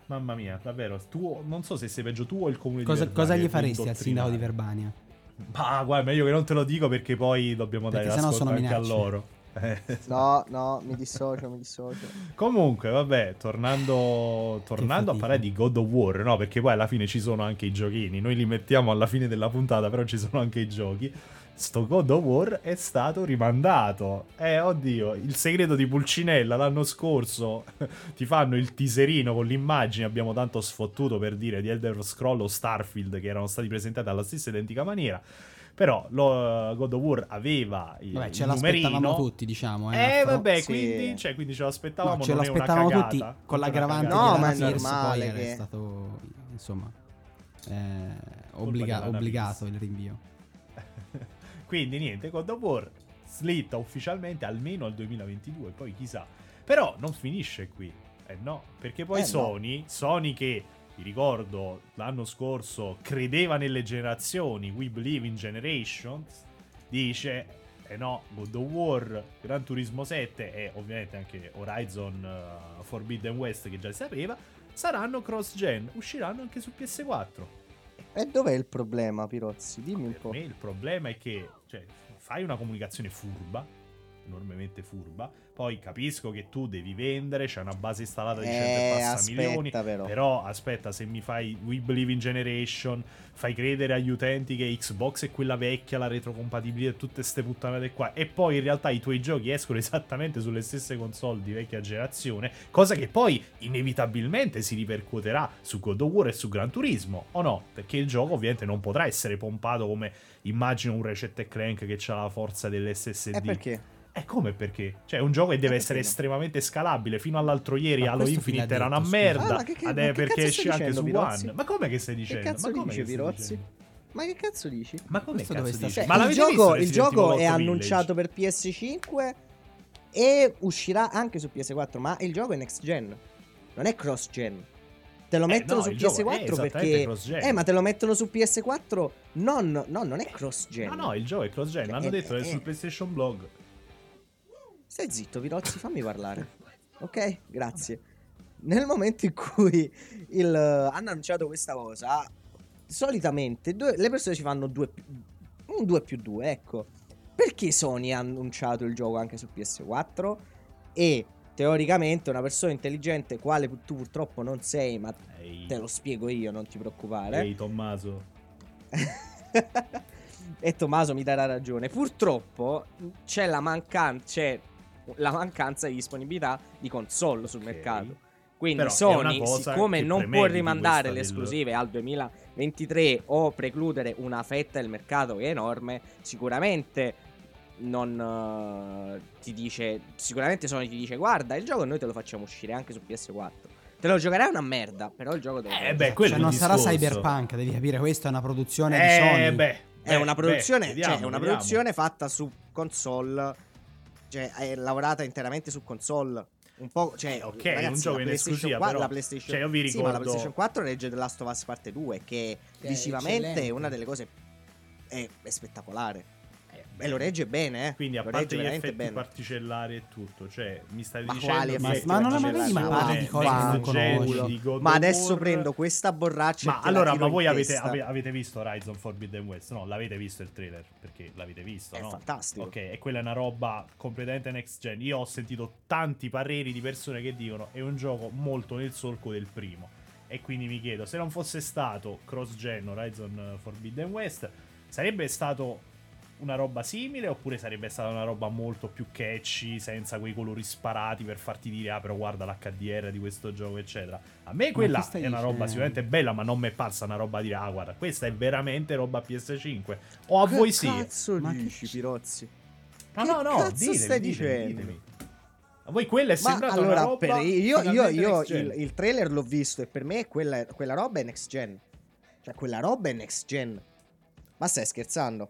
Mamma mia, davvero, tu non so se sei peggio tu o il comune Cosa, di cosa Verbania. gli che faresti al sindaco di. Verbania? Ma guarda, meglio che non te lo dico perché poi dobbiamo Perché dare l'ascolto anche a loro. Eh. No, no, mi dissocio, mi dissocio. Comunque, vabbè, tornando, tornando a parlare di God of War, no? Perché poi alla fine ci sono anche i giochini. Noi li mettiamo alla fine della puntata, però ci sono anche i giochi. Sto God of War è stato rimandato. Eh, oddio, il segreto di Pulcinella l'anno scorso ti fanno il teaserino con l'immagine. Abbiamo tanto sfottuto per dire di Elder Scroll o Starfield che erano stati presentati alla stessa identica maniera. Però lo, God of War aveva il, Vabbè, ce il l'aspettavamo numerino. tutti, diciamo. Eh, Eh, vabbè, sì. quindi, cioè, quindi ce l'aspettavamo. No, ce non è una l'aspettavamo cagata, tutti con l'aggravante. No, di ma è Pierce, normale poi era che- stato, insomma, eh, obbliga- obbligato il rinvio. Quindi niente, God of War slitta ufficialmente almeno al 2022, poi chissà. Però non finisce qui. Eh no, perché poi Eh no. Sony, Sony che vi ricordo l'anno scorso credeva nelle generazioni, we believe in generations, dice eh no, God of War, Gran Turismo 7 e ovviamente anche Horizon eh, Forbidden West che già si sapeva, saranno cross-gen, usciranno anche su PS4. E dov'è il problema, Pirozzi? Dimmi un po'. il problema è che cioè, fai una comunicazione furba, enormemente furba, poi capisco che tu devi vendere, c'è una base installata di 100 Eh, e passa milioni, però. aspetta, se mi fai We Believe in Generation, fai credere agli utenti che Xbox è quella vecchia, la retrocompatibilità e tutte queste puttanate qua, e poi in realtà i tuoi giochi escono esattamente sulle stesse console di vecchia generazione, cosa che poi inevitabilmente si ripercuoterà su God of War e su Gran Turismo, o no? Perché il gioco ovviamente non potrà essere pompato come immagino un Ratchet Clank che ha la forza dell'SSD. E perché? E come perché? Cioè, è un gioco che deve Eh, essere no? estremamente scalabile. Fino all'altro ieri Ma Halo Infinite l'ha era una detto, scusa? merda. Ah, ma che- che- Adè, ma che perché cazzo esce anche su Pirozzi? One. Ma come che stai Che dicendo? cazzo ma come che Pirozzi? dicendo? Ma che cazzo dici? Ma come cazzo dici? Cioè, Ma il gioco, il gioco è 8 Village? annunciato per PS5 e uscirà anche su PS4, ma il gioco è next gen. Non è cross gen. Te lo Eh, mettono no, su il gioco è PS4 esattamente perché. Eh, ma te lo mettono su PS4? Non, no, non è cross-gen. No, no, il gioco è cross-gen. L'hanno Eh, detto eh, sul eh. PlayStation Blog. Stai zitto, Virozzi, fammi parlare. Ok, grazie. Nel momento in cui il, hanno annunciato questa cosa, solitamente due- le persone ci fanno due, un 2 più 2, ecco. Perché Sony ha annunciato il gioco anche su PS4? E teoricamente una persona intelligente, quale tu purtroppo non sei, ma Ehi, te lo spiego io, non ti preoccupare. ehi Tommaso. e Tommaso mi darà ragione. Purtroppo c'è la mancanza, c'è la mancanza di disponibilità di console sul Ok. mercato. Quindi Però Sony, siccome non può rimandare le del- esclusive al 2023 o precludere una fetta del mercato che è enorme, sicuramente non eh, ti dice. Sicuramente Sony ti dice: Guarda, il gioco noi te lo facciamo uscire anche su PS4. Te lo giocherai una merda, però il gioco te lo Eh, beh, quello Cioè, non sarà discorso. Cyberpunk, devi capire, questa è una produzione di Eh, Sony. beh. È beh, una beh, produzione, vediamo, cioè, è una vediamo. produzione fatta su console. Cioè, è lavorata interamente su console. Un po', cioè, Eh, ok, ragazzi, un gioco la in PlayStation esclusiva, 4 però, la PlayStation, cioè, io vi Sì, ma la ricordo- PlayStation 4 regge The Last of Us Parte 2, che, Che è visivamente è eccellente. una delle cose è, è spettacolare. E lo regge bene, eh. Quindi a lo parte gli effetti bene. particellari e tutto, cioè mi stai Ma dicendo quali che effetti Ma- ma non- ma particellari vedi, ma parli di cose non gen Ma adesso War. prendo questa borraccia Ma e allora, ma voi avete, avete visto Horizon Forbidden West? No, l'avete visto il trailer? Perché l'avete visto, È no? fantastico. Ok, e quella è una roba completamente next gen. Io ho sentito tanti pareri di persone che dicono è un gioco molto nel solco del primo. E quindi mi chiedo, se non fosse stato cross-gen Horizon Forbidden West, sarebbe stato una roba simile oppure sarebbe stata una roba molto più catchy, senza quei colori sparati per farti dire ah però guarda l'HDR di questo gioco eccetera. A me quella è una roba dicendo? sicuramente bella ma non mi è parsa una roba di ah guarda questa è veramente roba PS5 o a Che voi sì. cazzo Ma che dici, Pirozzi? No Che no no, cazzo ditemi, stai ditemi, dicendo? ditemi. A voi quella è Ma sembrata allora, una roba per- io, io, io il, il trailer l'ho visto e per me quella, quella roba è next gen. Cioè, quella roba è next gen. Ma stai scherzando?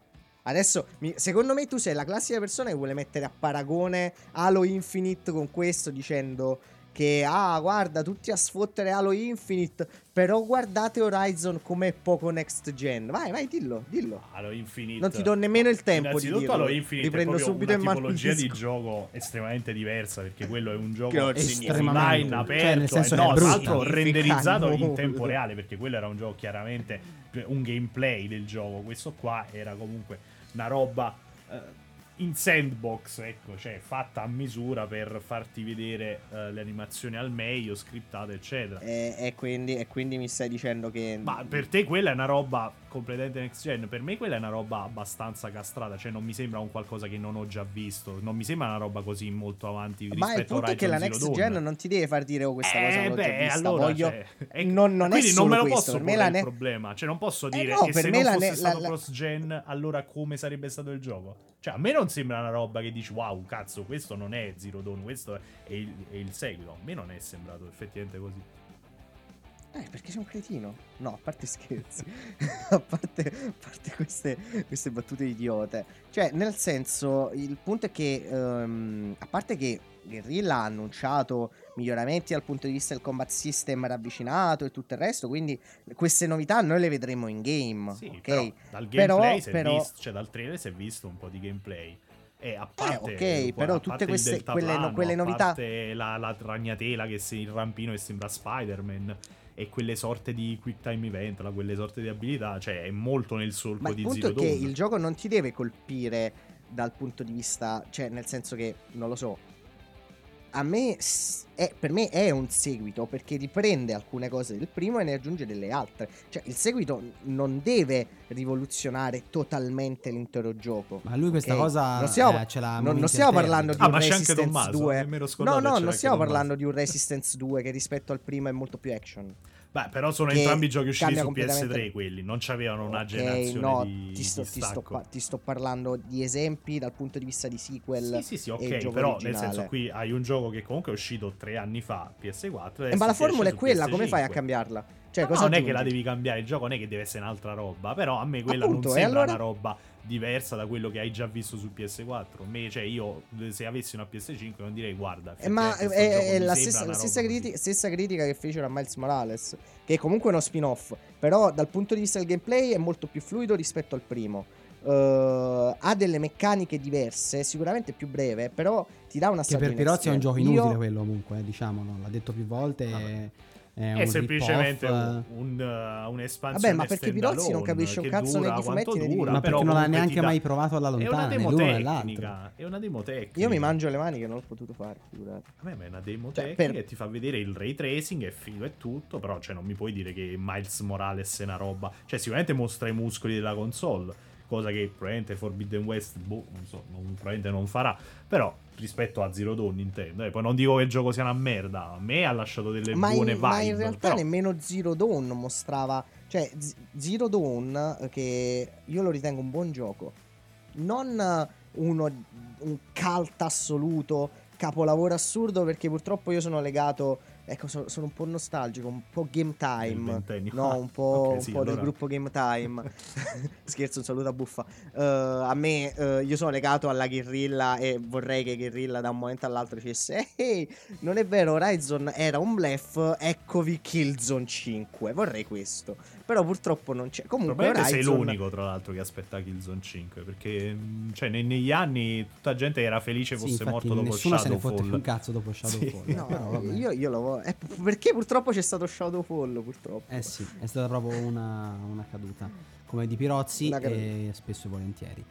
Adesso, mi- secondo me tu sei la classica persona che vuole mettere a paragone Halo Infinite con questo dicendo che, ah, guarda, tutti a sfottere Halo Infinite, però guardate Horizon come poco next gen. Vai, vai, dillo, dillo. Halo Infinite. Non ti do nemmeno il tempo di dirlo. Halo Infinite Riprendo è subito una tipologia di gioco estremamente diversa perché quello è un gioco online aperto Cioè, nel senso e è no, tra l'altro renderizzato in tempo reale perché quello era un gioco chiaramente un gameplay del gioco questo qua era comunque una roba eh, in sandbox ecco cioè fatta a misura per farti vedere eh, le animazioni al meglio scriptate eccetera. E, e quindi, e quindi mi stai dicendo che... ma per te quella è una roba completamente next gen. Per me quella è una roba abbastanza castrata. Cioè, non mi sembra un qualcosa che non ho già visto. Non mi sembra una roba così molto avanti Ma il rispetto a punto è che la next Zero gen Dawn. non ti deve far dire oh questa cosa Eh, non l'ho già beh, vista. allora, Voglio... cioè, non, non è quindi non me lo questo, posso porre il ne- problema. Cioè, non posso Eh dire no, che per se me non fosse ne- stato la- cross gen, allora come sarebbe stato il gioco? Cioè, a me non sembra una roba che dici wow, cazzo, questo non è Zero Dawn, questo è il, è il seguito. A me non è sembrato effettivamente così. Eh, perché sei un cretino. No, a parte scherzi. a, parte, a parte queste, queste battute idiote. Cioè, nel senso, il punto è che, ehm, a parte che Guerrilla ha annunciato miglioramenti dal punto di vista del combat system ravvicinato e tutto il resto, quindi queste novità noi le vedremo in game. Sì, ok? però dal Però- gameplay si è però- visto, cioè dal trailer si è visto un po' di gameplay. E a parte, ok, però a tutte il queste- quelle no- quelle a novità- parte la, la ragnatela che si il rampino e sembra Spider-Man e quelle sorte di quick time event, la- quelle sorte di abilità, cioè è molto nel solco Ma il di punto Zero è che il gioco non ti deve colpire dal punto di vista, cioè nel senso che, non lo so, a me, è, per me è un seguito perché riprende alcune cose del primo e ne aggiunge delle altre. Cioè il seguito non deve rivoluzionare totalmente l'intero gioco. Ma lui questa ok? cosa non stiamo, eh, ce l'ha non- non stiamo parlando di Ah, un ma c'è anche Resistance Tommaso, 2. mi ero No, no, non stiamo Tommaso. parlando di un Resistance 2 che rispetto al primo è molto più action. Beh, però sono entrambi giochi usciti su completamente- PS3 quelli, non c'avevano una Ok, generazione no, di, ti sto, ti, sto pa- ti sto parlando di esempi dal punto di vista di sequel. Sì, sì, sì, ok, però originale. nel senso qui hai un gioco che comunque è uscito tre anni fa, PS4. e Eh, ma la formula è quella, come fai a PS5. cambiarla? Cioè, No, non è che la devi cambiare, il gioco non è che deve essere un'altra roba, però a me quella Appunto, non sembra allora? una roba diversa da quello che hai già visto su PS4. Me, cioè, io se avessi una PS5 non direi guarda. Eh, ma è, è la stessa, la stessa roba criti- così. stessa critica che fecero a Miles Morales, che è comunque uno spin-off, però dal punto di vista del gameplay è molto più fluido rispetto al primo. Uh, ha delle meccaniche diverse, sicuramente più breve, però ti dà una Che per Pirozzi è un gioco Io- inutile quello comunque, eh, diciamolo, l'ha detto più volte. Vabbè. È, È, un semplicemente un, un, uh, un'espansione Vabbè, ma perché Pirozzi non capisce un che cazzo dura quanto fumetti né dura, ma però perché non l'ha neanche mai provato alla È una lontana, demo tecnica, è una demo tecnica. Io mi mangio le mani che non l'ho potuto fare, figurati. Vabbè, ma è una demo Cioè, tecnica per- e ti fa vedere il ray tracing, è figo e tutto, però cioè, non mi puoi dire che Miles Morales è una roba... Cioè, sicuramente mostra i muscoli della console, cosa che probabilmente Forbidden West, boh, non so, non- probabilmente non farà, però rispetto a Zero Dawn Nintendo, e poi non dico che il gioco sia una merda, a me ha lasciato delle Ma buone in, vibe, ma in realtà però- nemmeno Zero Dawn mostrava. Cioè, Z- Zero Dawn, eh, che io lo ritengo un buon gioco, non eh, uno, un cult assoluto, capolavoro assurdo, perché purtroppo io sono legato. Ecco, so- sono un po' nostalgico, un po' game Del time. No, un po', Ok, un sì, po' del allora- gruppo Game Time. Scherzo, un saluto a buffa. Eh, a me, eh, io sono legato alla guerrilla e vorrei che guerrilla da un momento all'altro dicesse: Ehi, non è vero, Horizon era un bluff, eccovi Killzone 5. Vorrei questo. Però purtroppo non c'è. Comunque, Probabilmente sei Horizon- l'unico, tra l'altro, che aspetta Killzone 5. Perché, cioè, ne- negli anni tutta gente era felice Sì, fosse infatti morto dopo nessuno se ne fotte Shadowfall. più un cazzo dopo Shadowfall. Sì. No, vabbè. io, io lo vo- eh, Perché purtroppo c'è stato Shadowfall, purtroppo. Eh sì, è stata proprio una, una caduta. Come di Pirozzi e spesso e volentieri.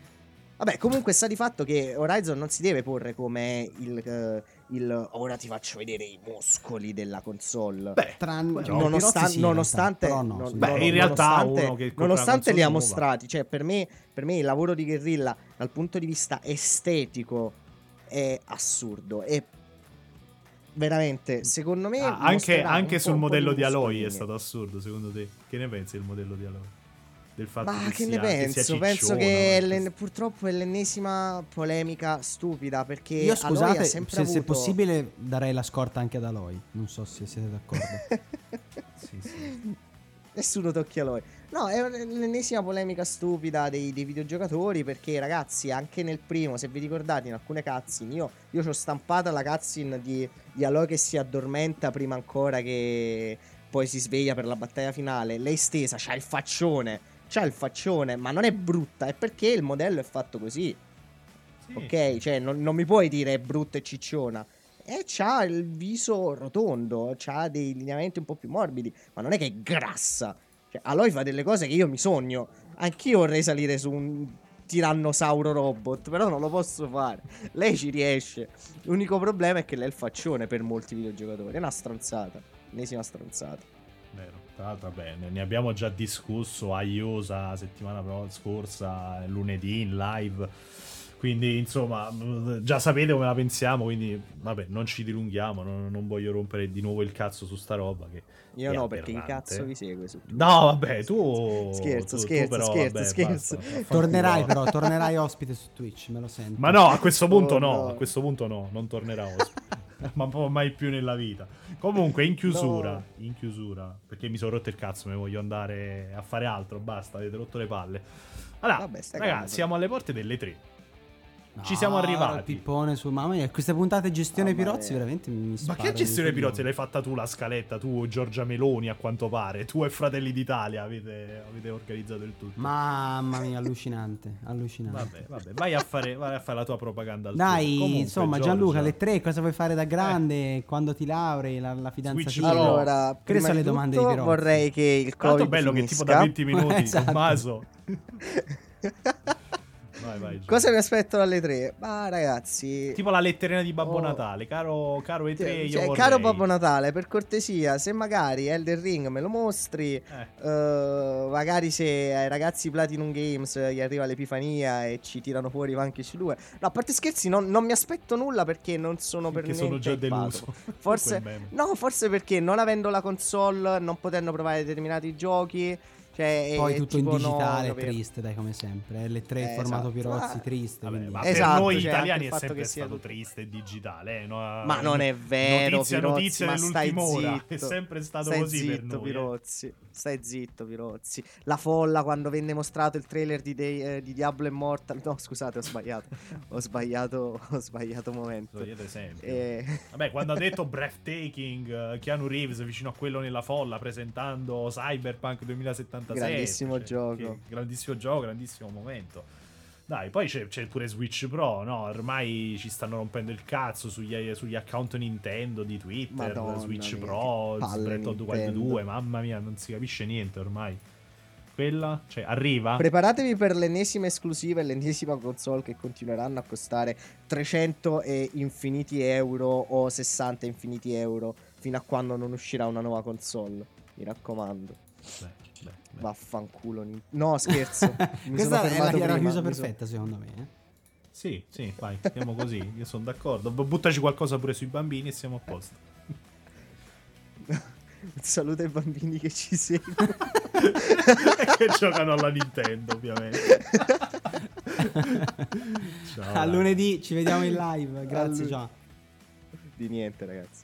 Vabbè, comunque sta di fatto che Horizon non si deve porre come il, eh, il ora ti faccio vedere i muscoli della console. Beh, Tran- Nonostan- sì, in nonostante, però no. Beh, no- in realtà nonostante, nonostante li ha mostrati, cioè per me, per me il lavoro di Guerrilla dal punto di vista estetico è assurdo. E veramente, secondo me, Ah, anche anche sul modello di Aloy è stato assurdo, secondo te? Che ne pensi del modello di Aloy? Del fatto Ma che, che sia, ne penso? sia penso che l'en- purtroppo è l'ennesima polemica stupida perché Io scusate, ha se, sempre se avuto... possibile darei la scorta anche ad Aloy. Non so se siete d'accordo. Sì, sì. Nessuno tocchi Aloy. No, è l'ennesima polemica stupida dei, dei videogiocatori perché ragazzi, anche nel primo, se vi ricordate in alcune cutscene, io, io ci ho stampata la cutscene di, di Aloy che si addormenta prima ancora che poi si sveglia per la battaglia finale. Lei stesa, c'ha il faccione, c'ha il faccione, ma non è brutta, è perché il modello è fatto così. Sì. Ok, cioè non, non mi puoi dire è brutta e cicciona. E c'ha il viso rotondo, c'ha dei lineamenti un po' più morbidi, ma non è che è grassa. Cioè, Aloy fa delle cose che io mi sogno. Anch'io vorrei salire su un tirannosauro robot, però non lo posso fare. Lei ci riesce. L'unico problema è che lei è il faccione per molti videogiocatori. È una stronzata. Ennesima stronzata. Vero. Tra l'altro, vabbè, ne abbiamo già discusso a Iosa settimana pro- scorsa, lunedì in live. Quindi, insomma, già sapete come la pensiamo. Quindi, vabbè, non ci dilunghiamo. Non, non voglio rompere di nuovo il cazzo su sta roba. Che Io no, perché chi cazzo vi segue su? No, vabbè, tu. Scherzo, tu- tu scherzo, però, scherzo, vabbè, scherzo. basta, tornerai però, tornerai ospite su Twitch, me lo sento. Ma no, a questo punto Oh, no, no. a questo punto no, non tornerà ospite. Ma proprio mai più nella vita. Comunque, in chiusura, No. in chiusura, perché mi sono rotto il cazzo, mi voglio andare a fare altro, basta, avete rotto le palle. Allora, Vabbè, ragazzi, siamo alle porte delle tre. No, ci siamo arrivati. Pippone su mamma mia, queste puntate gestione Mamma Pirozzi mia. veramente mi Ma sparano che gestione. Pirozzi l'hai fatta tu la scaletta? Tu, Giorgia Meloni, a quanto pare. Tu e Fratelli d'Italia avete, avete organizzato il tutto. Mamma mia, allucinante, allucinante. Vabbè, vabbè, vai a fare, vai a fare la tua propaganda. al Dai. Comunque, insomma, Giorgia, Gianluca, le tre, cosa vuoi fare da Eh. grande? Quando ti laurei, la, la fidanzatina? Allora, Che prima sono di le domande tutto di Pirozzi? vorrei che il Covid è bello che tipo finisca. da 20 minuti Esatto. Tommaso. vai, vai. Cosa mi aspetto dalle tre? Ma ragazzi, Tipo la letterina di Babbo Oh. Natale, caro, caro E3, io cioè, vorrei... caro Babbo Natale, per cortesia, se magari Elden Ring me lo mostri, Eh, eh, magari se ai ragazzi Platinum Games gli arriva l'epifania e ci tirano fuori Vanquish 2. No, a parte scherzi, non, non mi aspetto nulla perché non sono per perché niente sono già deluso. Forse, no, forse perché non avendo la console, non potendo provare determinati giochi, Cioè, Poi è tutto in tipo, no, digitale, capito? triste, dai, come sempre. L3 Eh, formato esatto. Pirozzi, Ah, triste. Vabbè, ma Esatto, per noi cioè, italiani è fatto sempre che sia stato tutto- triste e digitale. eh, no? Ma non è vero, Notizia, Pirozzi, notizia ma stai ora. zitto. È sempre stato Stai così per zitto, noi. eh. Pirozzi. Stai zitto, Pirozzi. La folla quando venne mostrato il trailer di, eh, di Diablo Immortal. No, scusate, ho sbagliato. ho sbagliato, ho sbagliato momento. Eh, Vabbè, quando ha detto breathtaking, eh, Keanu Reeves vicino a quello nella folla presentando Cyberpunk 2077. Grandissimo cioè, gioco. grandissimo gioco, grandissimo momento. Dai, poi c'è, c'è pure Switch Pro, no? Ormai ci stanno rompendo il cazzo sugli, sugli account Nintendo di Twitter, Madonna Switch mia, Pro, Nintendo. 2, mamma mia, non si capisce niente ormai. Quella, cioè, arriva? Preparatevi per l'ennesima esclusiva e l'ennesima console che continueranno a costare 300 e infiniti euro o 60 infiniti euro fino a quando non uscirà una nuova console. Mi raccomando. Beh. Vaffanculo. Nin- No, scherzo. Mi Questa sono è la, prima, chiusa sono- perfetta, secondo me. eh. Sì, sì, vai, stiamo così, io sono d'accordo. Bu- Buttaci qualcosa pure sui bambini e siamo a posto. Saluta i bambini che ci seguono. che giocano alla Nintendo, ovviamente. Ciao, A dai. lunedì ci vediamo in live. Grazie, ciao. Di niente, ragazzi.